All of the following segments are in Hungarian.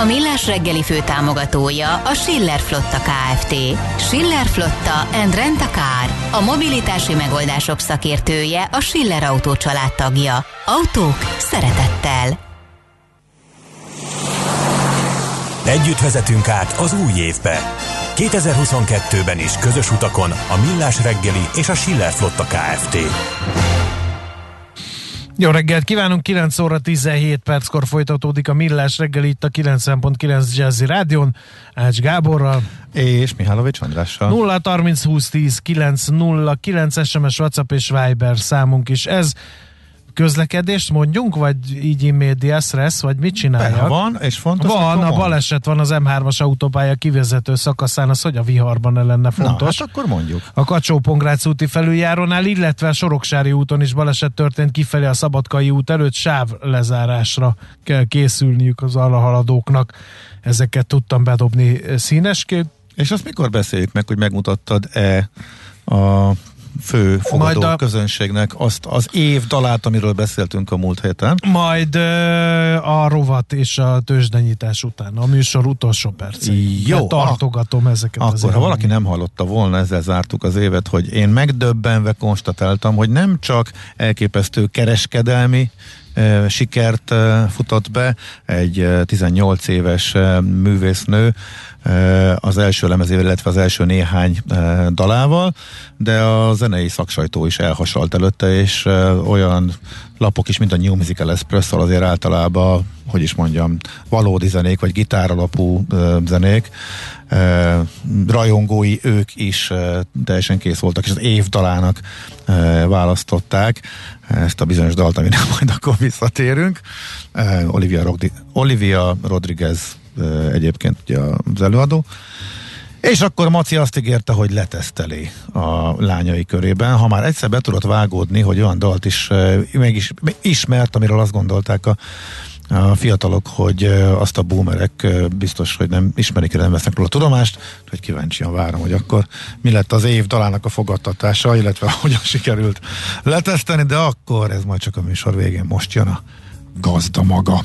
A Millás reggeli fő támogatója a Schiller Flotta KFT. Schiller Flotta and Rent a Car. A mobilitási megoldások szakértője a Schiller Autó tagja. Autók szeretettel. Együtt vezetünk át az új évbe. 2022-ben is közös utakon a Millás reggeli és a Schiller Flotta KFT. Jó reggelt kívánunk, 9 óra 17 perckor folytatódik a Millás reggel itt a 90.9 Jazzy Rádion, Ács Gáborral. És Mihálovics Andrással. 0 30 20 10 9 0 9 SMS, WhatsApp és Viber számunk is ez közlekedést mondjunk, vagy így immédia stressz, vagy mit csináljak? Ha van, és fontos. Van, a baleset van az M3-as autópálya kivezető szakaszán, az hogy a viharban ne lenne fontos. Na, hát akkor mondjuk. A kacsó úti felüljárónál, illetve a Soroksári úton is baleset történt kifelé a Szabadkai út előtt sáv lezárásra kell készülniük az haladóknak. Ezeket tudtam bedobni színesként. És azt mikor beszéljük meg, hogy megmutattad-e a fő fogadó a, közönségnek azt az év dalát, amiről beszéltünk a múlt héten. Majd a rovat és a tőzsdenyítás után, a műsor utolsó perc. Jó. Hát tartogatom ezeket Akkor, az ha valaki nem hallotta volna, ezzel zártuk az évet, hogy én megdöbbenve konstatáltam, hogy nem csak elképesztő kereskedelmi sikert futott be. Egy 18 éves művésznő az első lemezével, illetve az első néhány dalával, de a zenei szaksajtó is elhasalt előtte, és olyan lapok is, mint a New Musical Espresso azért általában, hogy is mondjam, valódi zenék, vagy gitáralapú zenék, rajongói ők is teljesen kész voltak, és az évdalának választották ezt a bizonyos dalt, amire majd akkor visszatérünk. Olivia, Rodi- Olivia Rodriguez egyébként ugye az előadó. És akkor Maci azt ígérte, hogy leteszteli a lányai körében. Ha már egyszer be tudott vágódni, hogy olyan dalt is mégis ismert, amiről azt gondolták a, a fiatalok, hogy azt a boomerek biztos, hogy nem ismerik, nem vesznek róla tudomást, hogy kíváncsian várom, hogy akkor mi lett az év dalának a fogadtatása, illetve hogyan sikerült leteszteni, de akkor ez majd csak a műsor végén most jön a gazda maga.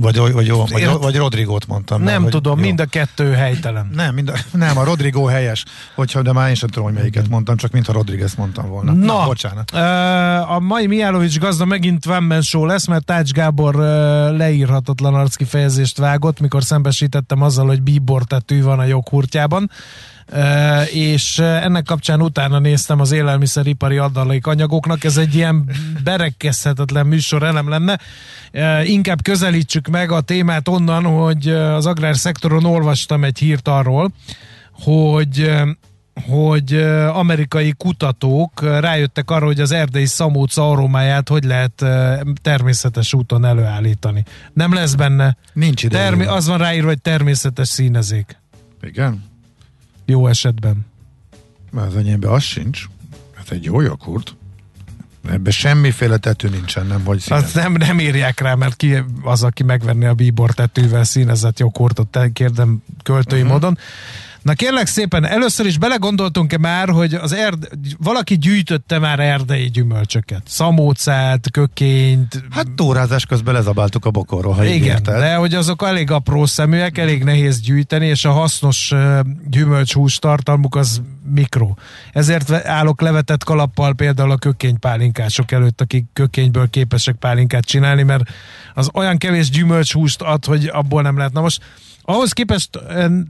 Vagy, vagy, vagy, vagy, vagy Rodrigót mondtam. Nem vagy, tudom, jó. mind a kettő helytelen. Nem, mind a, nem, a Rodrigo helyes, hogyha, de már én sem tudom, hogy melyiket mondtam, csak mintha Rodriguez mondtam volna. Na, Na bocsánat. A mai Mijálovics gazda megint Van show lesz, mert Tács Gábor leírhatatlan arckifejezést vágott, mikor szembesítettem azzal, hogy bíbor tetű van a joghurtjában és ennek kapcsán utána néztem az élelmiszeripari adalék anyagoknak, ez egy ilyen berekezhetetlen műsor elem lenne. Inkább közelítsük meg a témát onnan, hogy az agrárszektoron olvastam egy hírt arról, hogy hogy amerikai kutatók rájöttek arra, hogy az erdei szamóca aromáját hogy lehet természetes úton előállítani. Nem lesz benne. Nincs ide. Termi- az van ráírva, hogy természetes színezék. Igen? Jó esetben. Már az enyémben az sincs. Ez egy jó joghurt. Ebben semmiféle tető nincsen, nem vagy színezet. Azt nem, nem írják rá, mert ki az, aki megvenni a bíbor tetővel színezett joghurtot, kérdem költői uh-huh. módon. Na kérlek szépen, először is belegondoltunk-e már, hogy az erd, valaki gyűjtötte már erdei gyümölcsöket? Szamócát, kökényt. Hát túrázás közben lezabáltuk a bokorról, ha Igen, ígérted. de hogy azok elég apró szeműek, elég nehéz gyűjteni, és a hasznos gyümölcshús tartalmuk az mikro. Ezért állok levetett kalappal például a kökénypálinkások előtt, akik kökényből képesek pálinkát csinálni, mert az olyan kevés gyümölcshúst ad, hogy abból nem lehet. Na most ahhoz képest,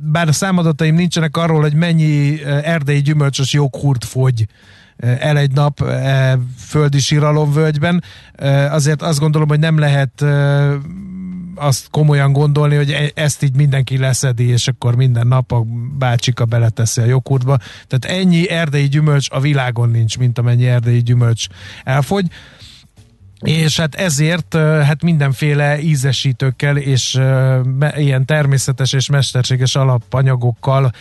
bár a számadataim nincsenek arról, hogy mennyi erdei gyümölcsös joghurt fogy el egy nap földi síralomvölgyben, azért azt gondolom, hogy nem lehet azt komolyan gondolni, hogy e- ezt így mindenki leszedi, és akkor minden nap a bácsika beleteszi a joghurtba. Tehát ennyi erdei gyümölcs a világon nincs, mint amennyi erdei gyümölcs elfogy és hát ezért hát mindenféle ízesítőkkel és ilyen természetes és mesterséges alapanyagokkal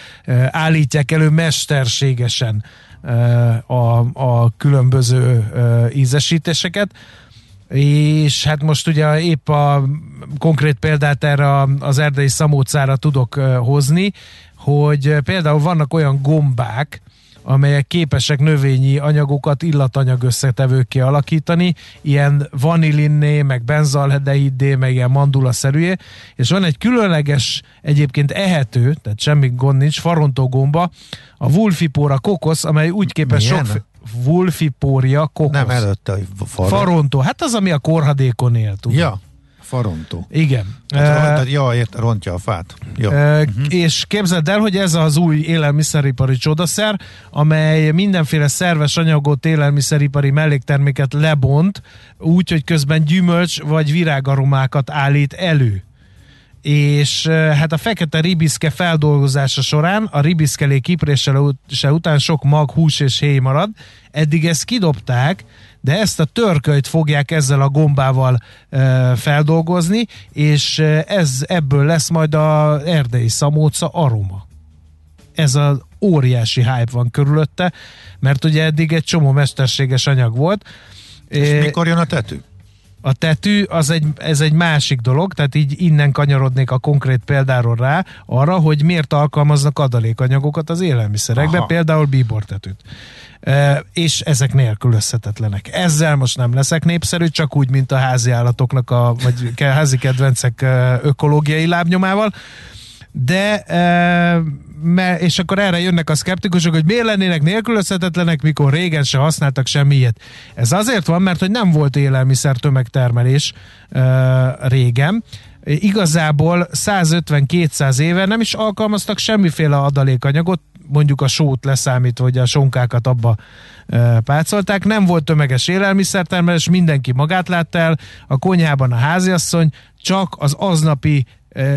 állítják elő mesterségesen a, a különböző ízesítéseket. És hát most ugye épp a konkrét példát erre az erdei szamócára tudok hozni, hogy például vannak olyan gombák, amelyek képesek növényi anyagokat illatanyag összetevőkké alakítani, ilyen vanilinné, meg benzaldehiddé, meg ilyen mandulaszerűjé, és van egy különleges, egyébként ehető, tehát semmi gond nincs, farontógomba, a vulfipora kokosz, amely úgy képes Milyen? sok vulfipória kokosz. Nem előtte, hogy faron. Farontó, hát az, ami a korhadékon él, tudom. Ja, farontó. Igen. Hát, uh, ja, ért, rontja a fát. Jó. Uh, uh-huh. És képzeld el, hogy ez az új élelmiszeripari csodaszer, amely mindenféle szerves anyagot, élelmiszeripari mellékterméket lebont, úgy, hogy közben gyümölcs vagy virágaromákat állít elő és hát a fekete ribiszke feldolgozása során a ribiszkelé kiprése után sok mag, hús és héj marad. Eddig ezt kidobták, de ezt a törkölyt fogják ezzel a gombával e, feldolgozni, és ez ebből lesz majd a erdei szamóca aroma. Ez az óriási hype van körülötte, mert ugye eddig egy csomó mesterséges anyag volt. És mikor jön a tető? A tetű az egy, ez egy másik dolog, tehát így innen kanyarodnék a konkrét példáról rá, arra, hogy miért alkalmaznak adalékanyagokat az élelmiszerekbe, Aha. például bíbortetűt. És ezek nélkülözhetetlenek. Ezzel most nem leszek népszerű, csak úgy, mint a házi állatoknak, a, vagy házi kedvencek ökológiai lábnyomával, de mert, és akkor erre jönnek a szkeptikusok, hogy miért lennének nélkülözhetetlenek, mikor régen se használtak semmiet. Ez azért van, mert hogy nem volt élelmiszer tömegtermelés régen, igazából 150-200 éve nem is alkalmaztak semmiféle adalékanyagot, mondjuk a sót leszámítva, hogy a sonkákat abba pácolták. Nem volt tömeges élelmiszertermelés, mindenki magát látta el, a konyhában a háziasszony csak az aznapi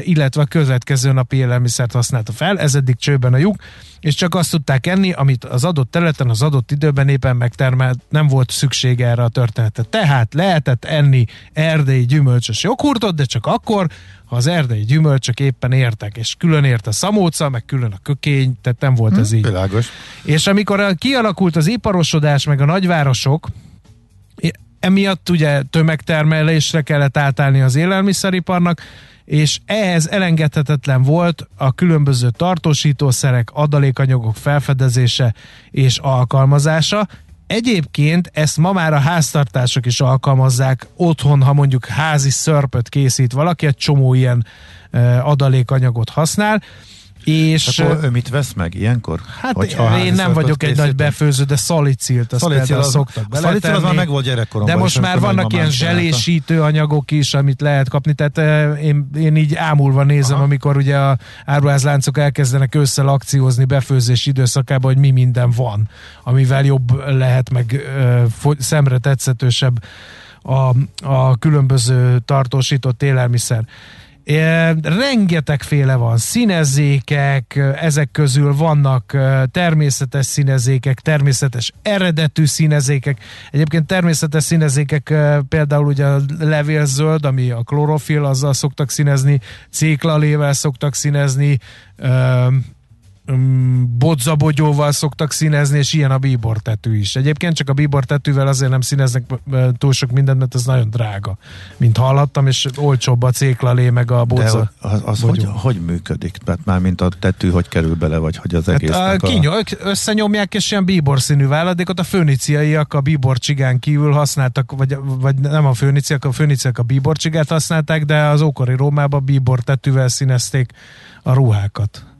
illetve a következő napi élelmiszert használta fel, ez eddig csőben a lyuk, és csak azt tudták enni, amit az adott területen, az adott időben éppen megtermelt, nem volt szüksége erre a történetre. Tehát lehetett enni erdei gyümölcsös joghurtot, de csak akkor, ha az erdei gyümölcsök éppen értek, és külön ért a szamóca, meg külön a kökény, tehát nem volt ez hm, így. Világos. És amikor kialakult az iparosodás, meg a nagyvárosok, emiatt ugye tömegtermelésre kellett átállni az élelmiszeriparnak, és ehhez elengedhetetlen volt a különböző tartósítószerek, adalékanyagok felfedezése és alkalmazása. Egyébként ezt ma már a háztartások is alkalmazzák otthon, ha mondjuk házi szörpöt készít valaki, egy csomó ilyen adalékanyagot használ, és Akkor ő mit vesz meg ilyenkor? Hát Hogyha én nem vagyok egy nagy befőző, de szalicilt, azt szalicil az, szoktak. Szalicil az már meg volt gyerekkoromban. De most már vannak ilyen zselésítő anyagok is, amit lehet kapni, tehát én, én így ámulva nézem, Aha. amikor ugye a áruházláncok elkezdenek ősszel akciózni befőzés időszakában, hogy mi minden van, amivel jobb lehet, meg szemre tetszetősebb a, a különböző tartósított élelmiszer. Rengetegféle van, színezékek, ezek közül vannak természetes színezékek, természetes eredetű színezékek. Egyébként természetes színezékek például ugye a levélzöld, ami a klorofil, azzal szoktak színezni, céklalével szoktak színezni, bodzabogyóval szoktak színezni, és ilyen a bíbortetű is. Egyébként csak a bíbortetűvel azért nem színeznek túl sok mindent, mert ez nagyon drága, mint hallottam, és olcsóbb a céklalé, meg a bodza. De az, az hogy, hogy működik? Tehát már mint a tetű, hogy kerül bele, vagy hogy az egész. Hát, a, kinyom, összenyomják, és ilyen bíbor színű váladékot. A főniciaiak a bíbor csigán kívül használtak, vagy, vagy nem a főniciak, a főniciak a bíbor csigát használták, de az ókori Rómában bíbor tetűvel színezték a ruhákat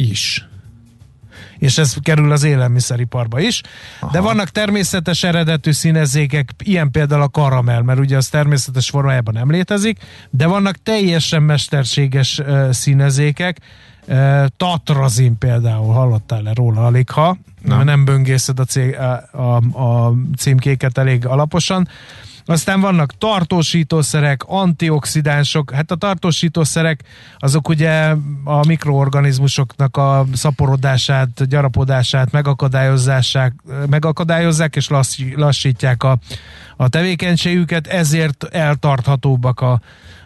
is. és ez kerül az élelmiszeriparba is. Aha. De vannak természetes eredetű színezékek, ilyen például a karamell, mert ugye az természetes formájában nem létezik, de vannak teljesen mesterséges uh, színezékek, Tatrazin például, hallottál-e róla alig ha, nem, nem böngészed a, cég, a, a, a címkéket elég alaposan. Aztán vannak tartósítószerek, antioxidánsok. Hát a tartósítószerek azok ugye a mikroorganizmusoknak a szaporodását, gyarapodását megakadályozzák, megakadályozzák és lassítják a, a tevékenységüket, ezért eltarthatóbbak a,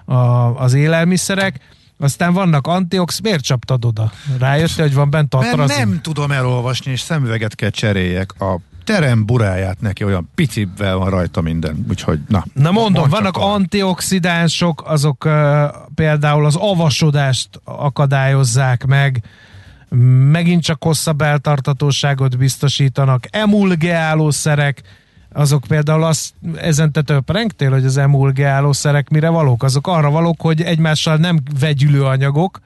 a, az élelmiszerek. Aztán vannak antiox, miért csaptad oda? Rájöttél, hogy van bent Mert nem tudom elolvasni, és szemüveget kell cseréljek. A terem buráját neki olyan picivel van rajta minden, úgyhogy na. Na mondom, vannak a... antioxidánsok, azok uh, például az avasodást akadályozzák meg, megint csak hosszabb eltartatóságot biztosítanak, emulgeálószerek, azok például az, ezen te töprengtél, hogy az emulgeálószerek mire valók? Azok arra valók, hogy egymással nem vegyülő anyagok,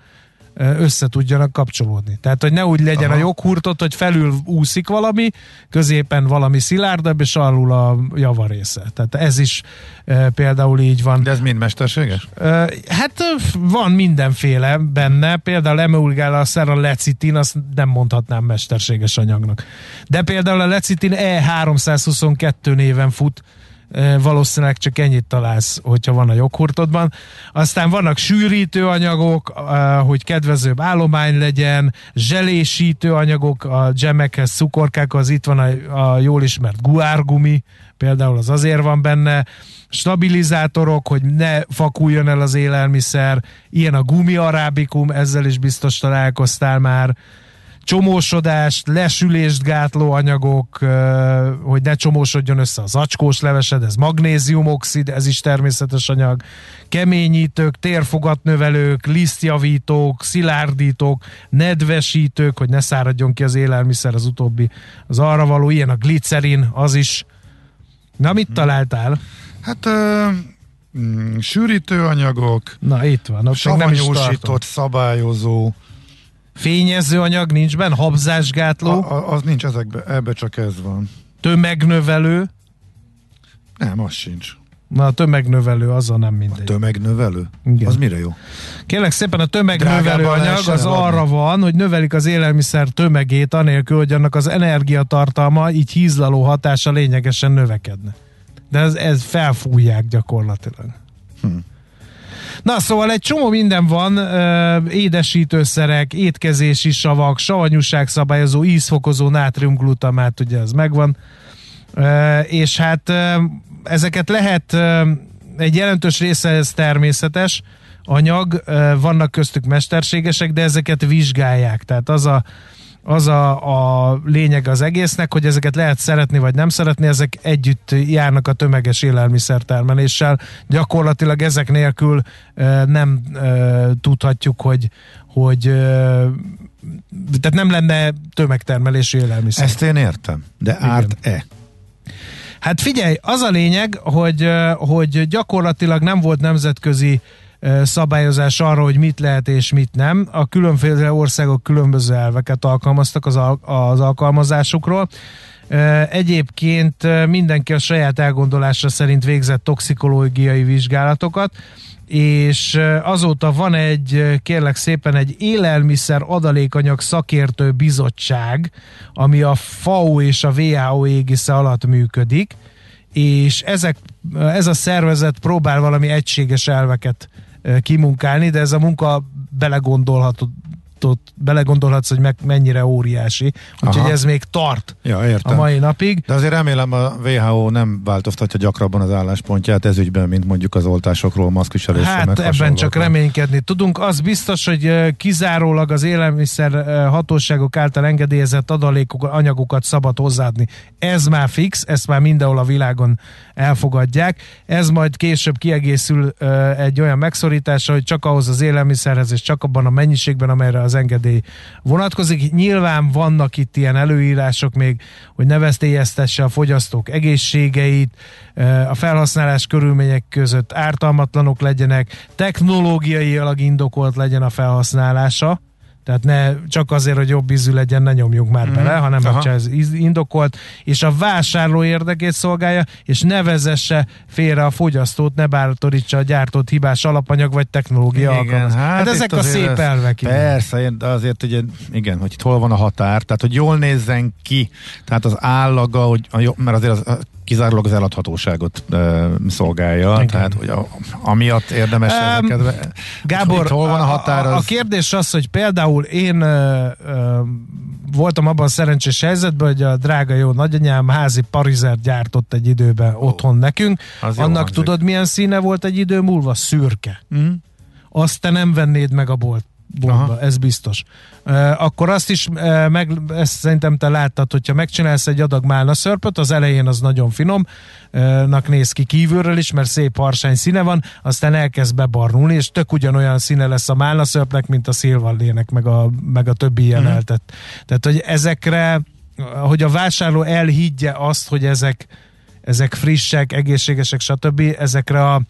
össze tudjanak kapcsolódni. Tehát, hogy ne úgy legyen Aha. a joghurtot, hogy felül úszik valami, középen valami szilárdabb, és alul a javarésze. Tehát ez is e, például így van. De ez mind mesterséges? E, hát van mindenféle benne, például emulgál a szer a lecitin, azt nem mondhatnám mesterséges anyagnak. De például a lecitin E322 néven fut, valószínűleg csak ennyit találsz, hogyha van a joghurtodban. Aztán vannak sűrítő anyagok, hogy kedvezőbb állomány legyen, zselésítő anyagok, a dzsemekhez, cukorkákhoz, itt van a, a jól ismert guárgumi, például az azért van benne, stabilizátorok, hogy ne fakuljon el az élelmiszer, ilyen a gumiarábikum, ezzel is biztos találkoztál már, csomósodást, lesülést gátló anyagok, hogy ne csomósodjon össze az acskós levesed, ez magnéziumoxid, ez is természetes anyag, keményítők, térfogatnövelők, lisztjavítók, szilárdítók, nedvesítők, hogy ne száradjon ki az élelmiszer, az utóbbi az arra való, ilyen a glicerin, az is. Na, mit találtál? Hát ö, mm, sűrítőanyagok, Na, itt van. Savanyúsított, szabályozó, Fényező anyag nincs benne? Habzásgátló? A, a, az nincs ezekben, ebbe csak ez van. Tömegnövelő? Nem, az sincs. Na a tömegnövelő az a nem mindegy. A tömegnövelő? Igen. Az mire jó? Kérlek szépen a tömegnövelő anyag az arra van, hogy növelik az élelmiszer tömegét anélkül, hogy annak az energiatartalma, így hízlaló hatása lényegesen növekedne. De ez, ez felfújják gyakorlatilag. Hm. Na szóval egy csomó minden van, édesítőszerek, étkezési savak, savanyúság szabályozó, ízfokozó nátriumglutamát, ugye ez megvan, és hát ezeket lehet, egy jelentős része ez természetes anyag, vannak köztük mesterségesek, de ezeket vizsgálják, tehát az a az a, a lényeg az egésznek, hogy ezeket lehet szeretni vagy nem szeretni, ezek együtt járnak a tömeges élelmiszertermeléssel. Gyakorlatilag ezek nélkül e, nem e, tudhatjuk, hogy, hogy e, tehát nem lenne tömegtermelésű élelmiszer. Ezt én értem, de árt-e? Hát figyelj, az a lényeg, hogy, hogy gyakorlatilag nem volt nemzetközi szabályozás arra, hogy mit lehet és mit nem. A különféle országok különböző elveket alkalmaztak az, al- az alkalmazásukról. Egyébként mindenki a saját elgondolása szerint végzett toxikológiai vizsgálatokat, és azóta van egy, kérlek szépen, egy élelmiszer adalékanyag szakértő bizottság, ami a FAO és a WHO égisze alatt működik, és ezek, ez a szervezet próbál valami egységes elveket kimunkálni, de ez a munka belegondolhatod ott belegondolhatsz, hogy meg mennyire óriási. Úgyhogy Aha. ez még tart ja, értem. a mai napig. De azért remélem a WHO nem változtatja gyakrabban az álláspontját ez ügyben, mint mondjuk az oltásokról, maszkviselésről. Hát ebben csak reménykedni tudunk. Az biztos, hogy kizárólag az élelmiszer hatóságok által engedélyezett adalékok, anyagokat szabad hozzáadni. Ez már fix, ezt már mindenhol a világon elfogadják. Ez majd később kiegészül egy olyan megszorítása, hogy csak ahhoz az élelmiszerhez és csak abban a mennyiségben, amelyre az engedély vonatkozik. Nyilván vannak itt ilyen előírások még, hogy ne veszélyeztesse a fogyasztók egészségeit, a felhasználás körülmények között ártalmatlanok legyenek, technológiailag indokolt legyen a felhasználása, Tehát ne csak azért, hogy jobb ízű legyen, ne nyomjunk már mm. bele, hanem Aha. ha ez indokolt, és a vásárló érdekét szolgálja, és ne vezesse félre a fogyasztót, ne bátorítsa a gyártott hibás alapanyag vagy technológia alkalmaz. Hát, hát ezek a szép ez- elvek. Persze, én- azért ugye, igen, hogy itt hol van a határ, tehát hogy jól nézzen ki, tehát az állaga, hogy a, jó- mert azért az, kizárólag az eladhatóságot e, szolgálja, Igen. tehát hogy a, amiatt érdemes Em, ezeket. Gábor, hol van a határ? A, a, a Az, kérdés az, hogy például én ö, ö, voltam abban a szerencsés helyzetben, hogy a drága jó nagyanyám házi parizert gyártott egy időben otthon nekünk. az Annak hangzik. tudod milyen színe volt egy idő múlva? Szürke. Mhm. Azt te nem vennéd meg a bolt. Boltba, Aha. ez biztos. Akkor azt is meg, ezt szerintem te láttad, hogyha megcsinálsz egy adag málna szörpöt, az elején az nagyon finom, nak néz ki kívülről is, mert szép harsány színe van, aztán elkezd bebarnulni, és tök ugyanolyan színe lesz a málna szörpnek, mint a szilvallének, meg a, meg a többi ilyen Mhm. eltett. Tehát, hogy ezekre, hogy a vásárló elhiggye azt, hogy ezek ezek frissek, egészségesek, stb. Ezekre a,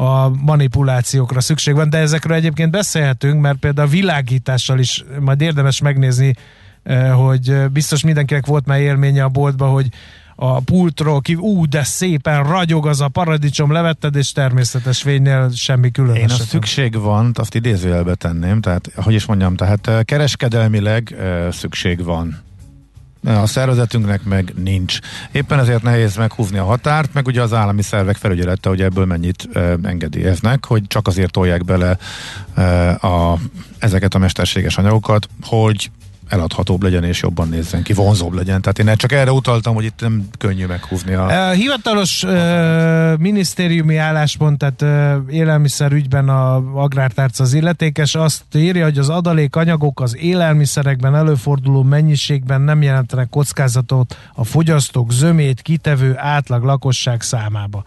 a manipulációkra szükség van, de ezekről egyébként beszélhetünk, mert például a világítással is majd érdemes megnézni, eh, hogy eh, biztos mindenkinek volt már élménye a boltban, hogy a pultról ki, ú, de szépen ragyog az a paradicsom, levetted, és természetes fénynél semmi különös. Én a szükség van, azt idézőjelbe tenném, tehát hogy is mondjam, tehát eh, kereskedelmileg szükség van. A szervezetünknek meg nincs. Éppen ezért nehéz meghúzni a határt, meg ugye az állami szervek felügyelete, hogy ebből mennyit e, engedélyeznek, hogy csak azért tolják bele e, a, ezeket a mesterséges anyagokat, hogy eladhatóbb legyen és jobban nézzen ki, vonzóbb legyen. Tehát én csak erre utaltam, hogy itt nem könnyű meghúzni a... Hivatalos uh, minisztériumi álláspont, tehát uh, élelmiszerügyben a agrártárca az illetékes, azt írja, hogy az adalékanyagok az élelmiszerekben előforduló mennyiségben nem jelentenek kockázatot a fogyasztók zömét kitevő átlag lakosság számába.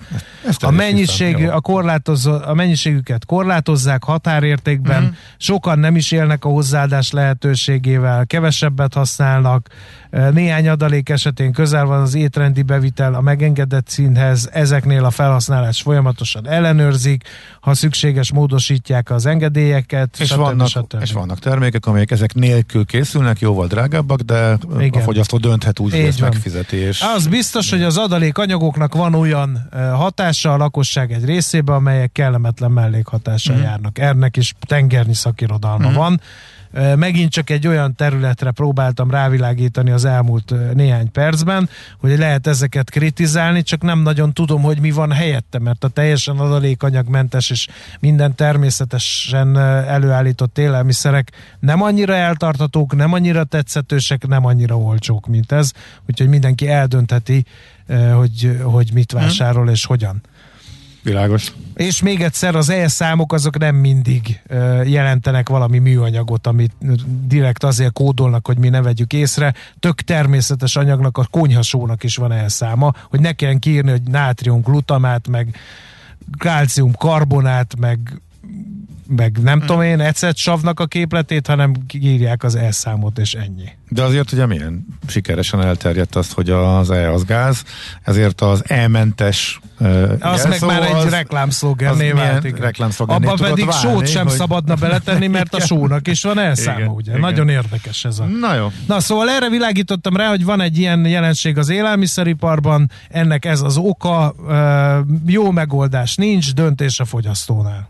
Ezt A, mennyiség, hiszem, a, korlátozó, a mennyiségüket korlátozzák határértékben, Mhm. sokan nem is élnek a hozzáadás lehetőségével, kevesebbet használnak, néhány adalék esetén közel van az étrendi bevitel a megengedett színhez, ezeknél a felhasználás folyamatosan ellenőrzik, ha szükséges módosítják az engedélyeket, És stb. vannak, stb. és vannak termékek, amelyek ezek nélkül készülnek, jóval drágábbak, de Igen. a fogyasztó dönthet úgy, hogy ezt megfizeti. És Az biztos, hogy az adalékanyagoknak van olyan hatása a lakosság egy részében, amelyek kellemetlen mellékhatással Mhm. járnak. Ennek is tengernyi szakirodalma van. Megint csak egy olyan területre próbáltam rávilágítani az elmúlt néhány percben, hogy lehet ezeket kritizálni, csak nem nagyon tudom, hogy mi van helyette, mert a teljesen adalékanyagmentes és minden természetesen előállított élelmiszerek nem annyira eltartatók, nem annyira tetszetősek, nem annyira olcsók, mint ez, úgyhogy mindenki eldöntheti, hogy, hogy mit vásárol és hogyan. Világos. És még egyszer, az E-számok azok nem mindig jelentenek valami műanyagot, amit direkt azért kódolnak, hogy mi ne vegyük észre. Tök természetes anyagnak, a konyhasónak is van E-száma, hogy ne kelljen kiírni, hogy nátrium glutamát, meg kálcium karbonát, meg meg nem Hmm. tudom én, ecetsavnak a képletét, hanem kiírják az E-számot, és ennyi. De azért ugye milyen sikeresen elterjedt az, hogy az E az gáz, ezért az E-mentes uh, Az meg már egy reklámszlogenné vált. Abba tudott pedig válni, sót sem hogy- szabadna beletenni, mert a sónak is van elszáma, Igen, ugye? igen. Nagyon érdekes ez a... Na jó. Na szóval erre világítottam rá, hogy van egy ilyen jelenség az élelmiszeriparban, ennek ez az oka, ö, jó megoldás nincs, döntés a fogyasztónál.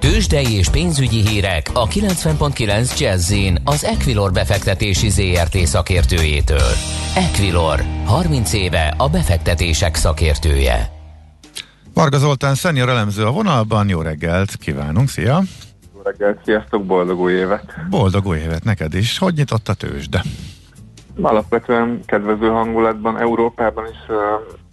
Tőzsdei és pénzügyi hírek a 90.9 Jazzin az Equilor befektetési ZRT szakértőjétől. Equilor, 30 éve a befektetések szakértője. Varga Zoltán, szenior elemző a vonalban, jó reggelt kívánunk, szia! Jó reggelt, sziasztok, boldog új évet! Boldog új évet neked is! Hogy nyitott a tőzsde? Alapvetően kedvező hangulatban, Európában is uh,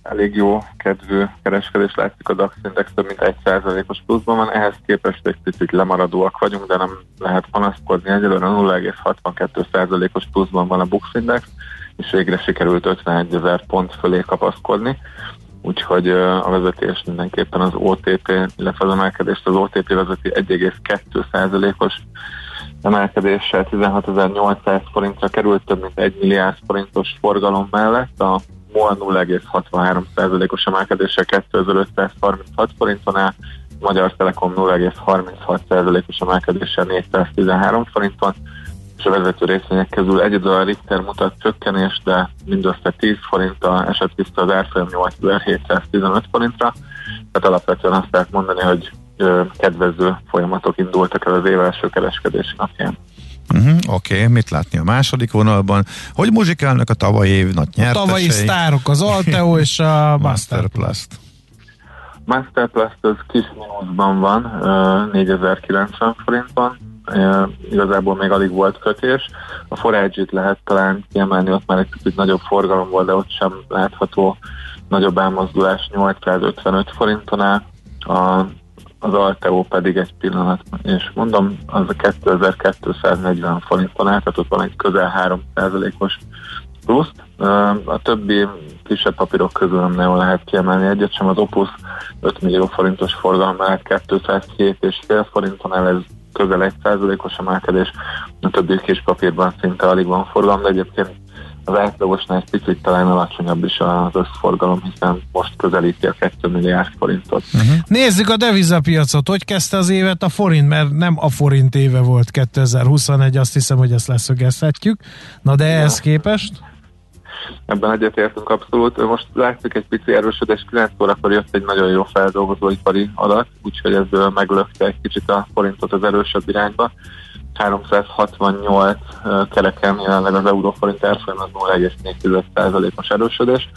elég jó kedvű kereskedés látszik, a DAX Index több mint 1%-os pluszban van, ehhez képest egy picit lemaradóak vagyunk, de nem lehet panaszkodni, egyelőre 0,62%-os pluszban van a Bux Index, és végre sikerült 51 ezer pont fölé kapaszkodni. Úgyhogy a vezetés mindenképpen az OTP, illetve az emelkedést az OTP vezeti 1,2%-os emelkedéssel 16.800 forintra került, több mint 1 milliárd forintos forgalom mellett, a MOL 0,63%-os emelkedéssel 2536 forinton áll, Magyar Telekom 0,36%-os emelkedéssel 413 forinton, és a vezető részvények közül egyedül a Richter mutat csökkenést, de mindössze 10 forinttal esett vissza az árfolyam 8715 forintra, tehát alapvetően azt lehet mondani, hogy kedvező folyamatok indultak el az év első kereskedési napján. Uh-huh, Oké, okay. mit látni a második vonalban? Hogy muzsikálnak a tavalyi év nagy nyertesei? A tavalyi sztárok, az Alteo és a Masterplast. Masterplast az kis mínuszban van, 4090 forintban, igazából még alig volt kötés. A forage lehet talán kiemelni, ott már egy kicsit nagyobb forgalom volt, de ott sem látható nagyobb elmozdulás 855 forinton áll. A, az Alteo pedig egy pillanat, és mondom, az a 2240 forinton áll, tehát ott van egy közel 3%-os pluszt. A többi kisebb papírok közül nem nagyon lehet kiemelni egyet sem. Az Opus 5 millió forintos forgalom mellett 207,5 forinton áll, ez közel egy százalékos emelkedés, a többi kis papírban szinte alig van forgalom, de egyébként az átlagosnál egy picit talán alacsonyabb is az összforgalom, hiszen most közelíti a 2 milliárd forintot. Uh-huh. Nézzük a devizapiacot. Hogy kezdte az évet a forint? Mert nem a forint éve volt 2021, azt hiszem, hogy ezt leszögezhetjük. Na de ehhez képest? Ebben egyetértünk abszolút. Most látszik egy pici erősödés, 9 órakor jött egy nagyon jó feldolgozóipari adat, úgyhogy ez meglökte egy kicsit a forintot az erősebb irányba. 368 kereken jelenleg az euróforint árfolyam az 0,4%-os erősödés.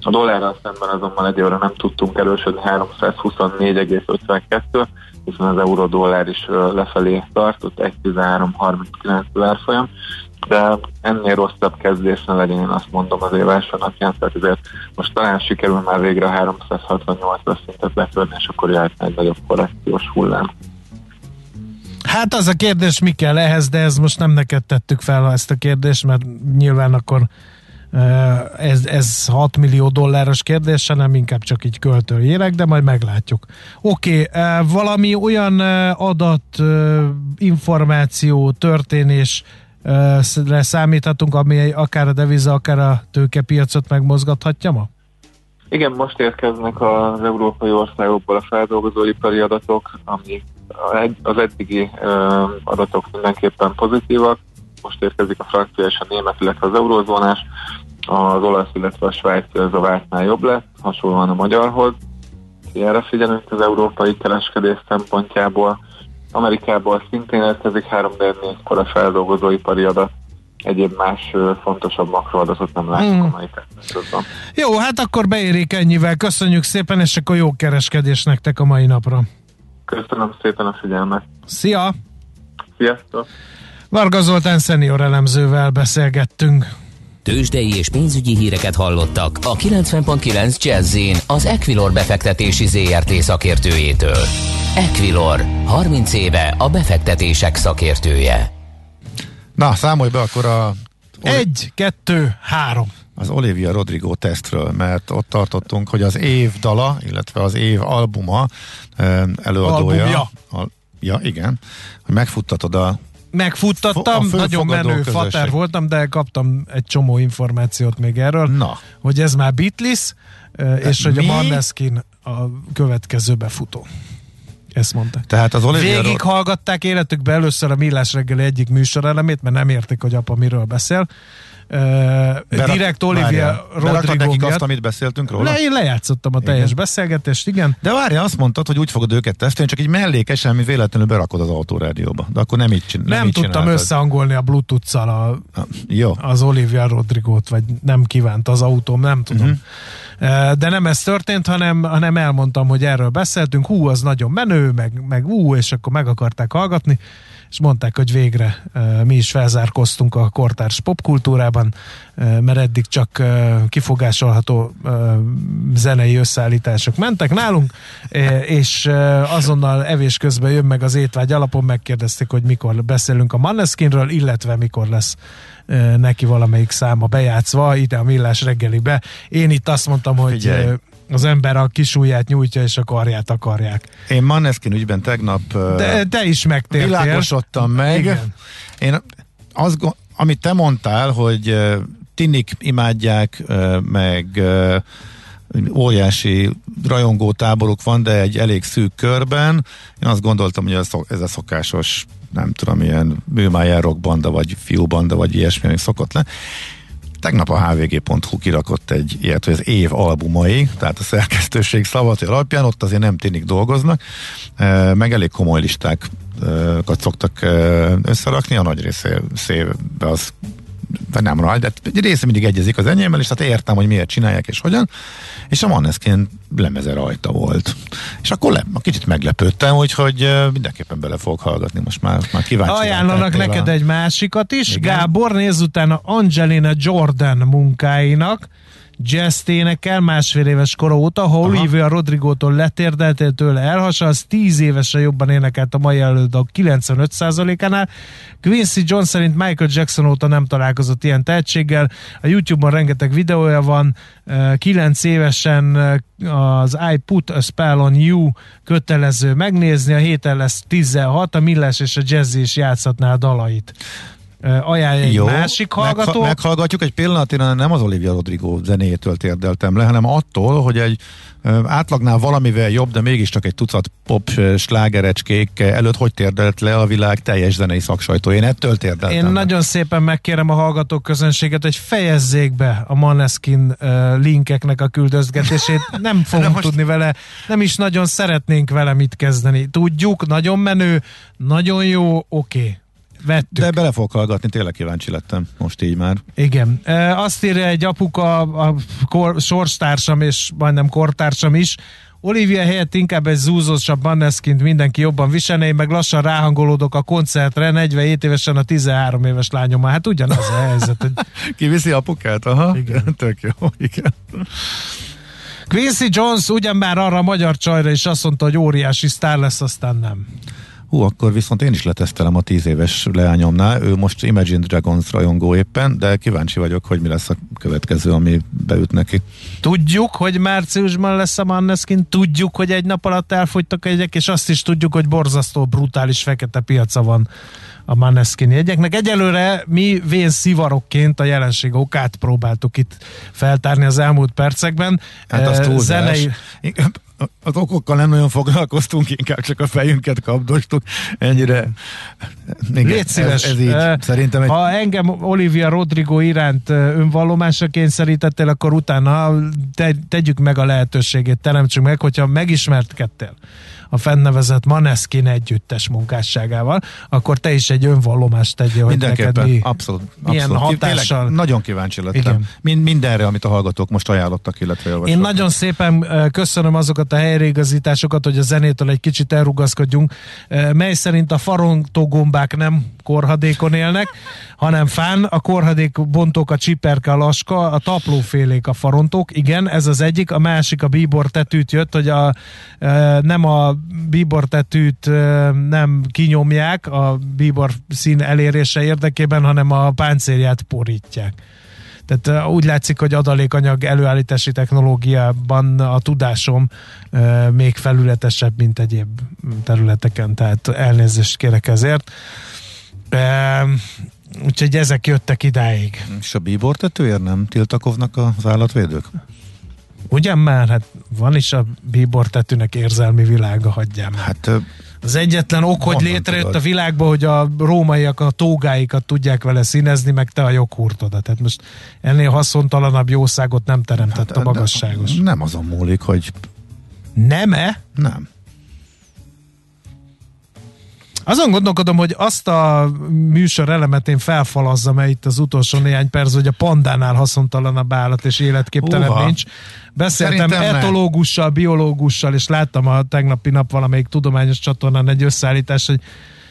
A dollárral szemben azonban egy óra nem tudtunk erősödni 324,52, hiszen az euró dollár is lefelé tartott, 1,1339 árfolyam de ennél rosszabb kezdés ne legyen, én azt mondom az év első napján, tehát ezért most talán sikerül már végre a 368-as szintet betörni, és akkor jöhetne egy nagyobb korrekciós hullám. Hát az a kérdés, mi kell ehhez, de ez most nem neked tettük fel ezt a kérdést, mert nyilván akkor ez, ez 6 millió dolláros kérdés, hanem inkább csak így költőjélek, de majd meglátjuk. Oké, okay, valami olyan adat, információ, történés, számíthatunk, ami akár a deviza, akár a tőkepiacot megmozgathatja ma? Igen, most érkeznek az európai országokból a feldolgozóipari adatok, ami az eddigi adatok mindenképpen pozitívak. Most érkezik a francia és a német, illetve az eurózónás. Az olasz, illetve a svájc ez a vártnál jobb lett, hasonlóan a magyarhoz. Erre figyelünk az európai kereskedés szempontjából. Amerikából szintén érkezik 3 4 kor a feldolgozóipari adat, egyéb más fontosabb makroadatot nem látjuk, hmm. amelyiket Jó, hát akkor beérik ennyivel. Köszönjük szépen, és akkor jó kereskedés nektek a mai napra. Köszönöm szépen a figyelmet. Szia! Sziasztok! Varga Zoltán szenior elemzővel beszélgettünk. Tőzsdei és pénzügyi híreket hallottak a 90.9 jazz az Equilor befektetési ZRT szakértőjétől. Equilor, 30 éve a befektetések szakértője. Na, számolj be akkor a... Egy, kettő, három. Az Olivia Rodrigo tesztről, mert ott tartottunk, hogy az év dala, illetve az év albuma előadója. Albumja. A, ja, igen. Hogy megfuttatod a megfuttattam, nagyon menő közösség. fater voltam, de kaptam egy csomó információt még erről, Na. hogy ez már Beatles, és Mi? hogy a Maneskin a következő befutó. Ezt mondta. Tehát az Olivia Végig hallgatták életükbe először a Millás reggeli egyik műsorelemét, mert nem értik, hogy apa miről beszél. Uh, direkt Olivia Rodrigo miatt. azt, amit beszéltünk róla? Le, én lejátszottam a teljes igen. beszélgetést, igen. De várja, azt mondtad, hogy úgy fogod őket tesztelni, csak egy mellékesen, mi véletlenül berakod az autórádióba. De akkor nem így csinálod. Nem, nem tudtam csináltad. összehangolni a Bluetooth-szal a, Jó. az Olivia Rodrigo-t, vagy nem kívánt az autóm, nem tudom. Uh-huh. De nem ez történt, hanem, hanem elmondtam, hogy erről beszéltünk, hú, az nagyon menő, meg, meg ú, és akkor meg akarták hallgatni és mondták, hogy végre mi is felzárkoztunk a kortárs popkultúrában, mert eddig csak kifogásolható zenei összeállítások mentek nálunk, és azonnal evés közben jön meg az étvágy alapon, megkérdezték, hogy mikor beszélünk a Manneskinről, illetve mikor lesz neki valamelyik száma bejátszva, ide a millás reggelibe. Én itt azt mondtam, hogy Figyelj. az ember a kis ujját nyújtja, és a karját akarják. Én Manneskin ügyben tegnap De te is megtértél. világosodtam meg. Igen. Én azt, amit te mondtál, hogy tinik imádják, meg óriási rajongó táboruk van, de egy elég szűk körben. Én azt gondoltam, hogy ez, a szokásos, nem tudom, ilyen bőmájár rockbanda, vagy fiúbanda, vagy ilyesmi, ami szokott le. Tegnap a hvg.hu kirakott egy ilyet, hogy az év albumai, tehát a szerkesztőség szavat alapján, ott azért nem tényleg dolgoznak, eh, meg elég komoly listákat szoktak eh, összerakni, a nagy része széve az vagy nem rajta, de egy része mindig egyezik az enyémmel, és tehát értem, hogy miért csinálják és hogyan, és a Manneskin lemeze rajta volt. És akkor le, kicsit meglepődtem, úgyhogy eh, mindenképpen bele fogok hallgatni, most már, már kíváncsi. Ajánlanak neked a- egy másikat is. Igen. Gábor, nézz utána Angelina Jordan munkáinak. Jazz énekel másfél éves kora óta, ha Olivia Rodrigótól letérdeltél tőle elhasalsz, 10 évesen jobban énekelt a mai előadók 95%-ánál. Quincy John szerint Michael Jackson óta nem találkozott ilyen tehetséggel. A YouTube-on rengeteg videója van, 9 évesen az I Put a Spell on You kötelező megnézni, a héten lesz 16, a Millás és a Jazz is játszhatná a dalait. Ajánlja egy másik hallgató. Megha- meghallgatjuk egy pillanatira, nem az Olivia Rodrigo zenéjétől térdeltem le, hanem attól, hogy egy átlagnál valamivel jobb, de mégiscsak egy tucat pop slágerecskék előtt hogy térdelt le a világ teljes zenei szaksajtó. Én ettől térdeltem Én le. nagyon szépen megkérem a hallgatók közönséget, hogy fejezzék be a Maneskin linkeknek a küldözgetését. Nem fogunk most- tudni vele, nem is nagyon szeretnénk vele mit kezdeni. Tudjuk, nagyon menő, nagyon jó, oké. Vettük. De bele fogok hallgatni, tényleg kíváncsi lettem most így már. Igen. E, azt írja egy apuka, a kor, sorstársam és majdnem kortársam is, Olivia helyett inkább egy zúzósabb Manneskint mindenki jobban viselné, én meg lassan ráhangolódok a koncertre, 47 évesen a 13 éves lányommal. Hát ugyanaz a helyzet. hogy Kiviszi apukát? Aha, Igen. tök jó, igen. Quincy Jones ugyan már arra a magyar csajra is azt mondta, hogy óriási sztár lesz, aztán nem. Hú, akkor viszont én is letesztelem a tíz éves leányomnál. Ő most Imagine Dragons rajongó éppen, de kíváncsi vagyok, hogy mi lesz a következő, ami beüt neki. Tudjuk, hogy márciusban lesz a Manneskin, tudjuk, hogy egy nap alatt elfogytak egyek, és azt is tudjuk, hogy borzasztó brutális fekete piaca van a Manneskin jegyeknek. Egyelőre mi vén szivarokként a jelenség okát próbáltuk itt feltárni az elmúlt percekben. Hát az Eh, túlzás. Zenei, Az okokkal nem nagyon foglalkoztunk, inkább csak a fejünket kapdostuk. Ennyire. Igen, Légy szíves. Ez, ez így. Szerintem egy Ha engem Olivia Rodrigo iránt önvallomásra kényszerítettél, akkor utána te, tegyük meg a lehetőségét, teremtsük meg, hogyha megismertkedtél a fennnevezett Maneskin együttes munkásságával, akkor te is egy önvallomást tegyél, hogy neked mi, abszolút. milyen abszolút. hatással. Tényleg nagyon kíváncsi lettem. Igen. Mind, mindenre, amit a hallgatók most ajánlottak, illetve Én javasoltak. nagyon szépen köszönöm azokat a helyreigazításokat, hogy a zenétől egy kicsit elrugaszkodjunk, mely szerint a farontógombák nem korhadékon élnek, hanem fán, a korhadék bontók a csiperke, a laska, a taplófélék a farontók, igen, ez az egyik, a másik a bíbor tetűt jött, hogy a, ö, nem a bíbor tetűt ö, nem kinyomják a bíbor szín elérése érdekében, hanem a páncélját porítják. Tehát uh, úgy látszik, hogy adalékanyag előállítási technológiában a tudásom még felületesebb, mint egyéb területeken, tehát elnézést kérek ezért. Uh, úgyhogy ezek jöttek idáig. És a bíbor tetőért nem tiltakoznak az állatvédők? Ugyan már, hát van is a bíbor tetűnek érzelmi világa, hagyjám. Hát Az egyetlen ok, hogy létrejött tudod? a világban, hogy a rómaiak a tógáikat tudják vele színezni, meg te a joghurtodat. Tehát most ennél haszontalanabb jószágot nem teremtett a magasságos. Nem azon múlik, hogy Nem-e? nem. Azon gondolkodom, hogy azt a műsor elemet én felfalazzam -e itt az utolsó néhány perc, hogy a pandánál haszontalanabb állat és életképtelen Húha. nincs. Beszéltem Szerintem nem. etológussal, biológussal, és láttam a tegnapi nap valamelyik tudományos csatornán egy összeállítás, hogy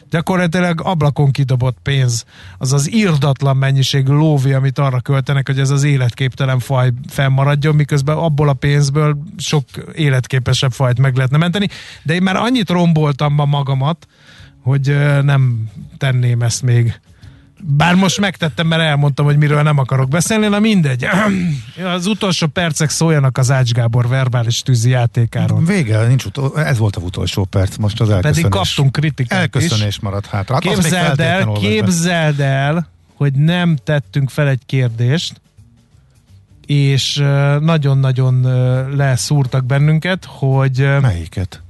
gyakorlatilag ablakon kidobott pénz, az az írdatlan mennyiségű lóvi, amit arra költenek, hogy ez az életképtelen faj fennmaradjon, miközben abból a pénzből sok életképesebb fajt meg lehetne menteni. De én már annyit romboltam ma magamat, hogy nem tenném ezt még Bár most megtettem, mert elmondtam, hogy miről nem akarok beszélni, na mindegy. Az utolsó percek szóljanak az Ács Gábor verbális tűzi játékáról. Vége, nincs utol, ez volt a utolsó perc, most az elköszönés. Pedig kaptunk kritikát Elköszönés is. maradt hátra. Hát Képzeld el, képzeld el, hogy nem tettünk fel egy kérdést, és nagyon-nagyon leszúrtak bennünket, hogy Melyiket?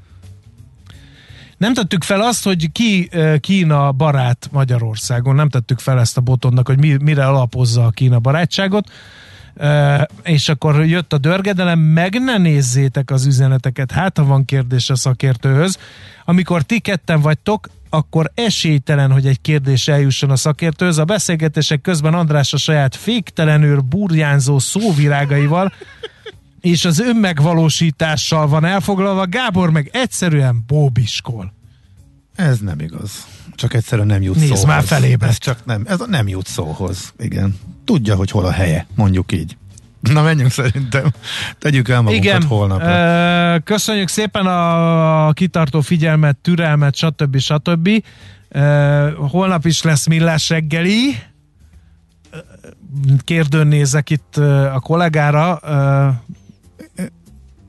Nem tettük fel azt, hogy ki Kína barát Magyarországon, nem tettük fel ezt a botonnak, hogy mi, mire alapozza a Kína barátságot, és akkor jött a dörgedelem, meg ne nézzétek az üzeneteket, hát ha van kérdés a szakértőhöz. Amikor ti ketten vagytok, akkor esélytelen, hogy egy kérdés eljusson a szakértőhöz. A beszélgetések közben András a saját féktelenül burjánzó szóvirágaival és az önmegvalósítással van elfoglalva, Gábor meg egyszerűen bóbiskol. Ez nem igaz. Csak egyszerűen nem jut Nézd, szóhoz. már felébe. Ez csak nem, ez nem jut szóhoz. Igen. Tudja, hogy hol a helye, mondjuk így. Na menjünk szerintem. Tegyük el magunkat Igen, holnapra. köszönjük szépen a kitartó figyelmet, türelmet, stb. stb. Holnap is lesz millás reggeli. Kérdőn nézek itt a kollégára.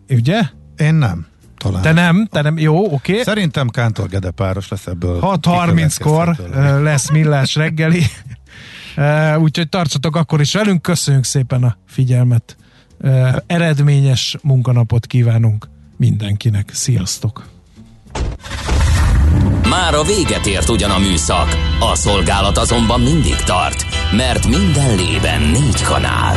Ugye? Én nem. Talán. Te nem, te nem, jó, oké. Okay. Szerintem Kántor Gede páros lesz ebből. 6.30-kor kikövetkeztető. ö, lesz millás reggeli. Úgyhogy tartsatok akkor is velünk. Köszönjük szépen a figyelmet. Eredményes munkanapot kívánunk mindenkinek. Sziasztok! Már a véget ért ugyan a műszak, a szolgálat azonban mindig tart, mert minden lében négy kanál.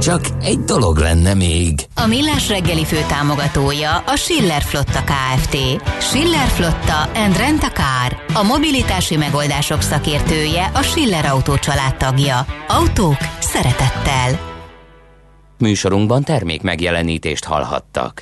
Csak egy dolog lenne még. A Millás reggeli fő támogatója a Schiller Flotta KFT. Schiller Flotta and Rent a Car. A mobilitási megoldások szakértője a Schiller Autó tagja. Autók szeretettel. Műsorunkban termék megjelenítést hallhattak.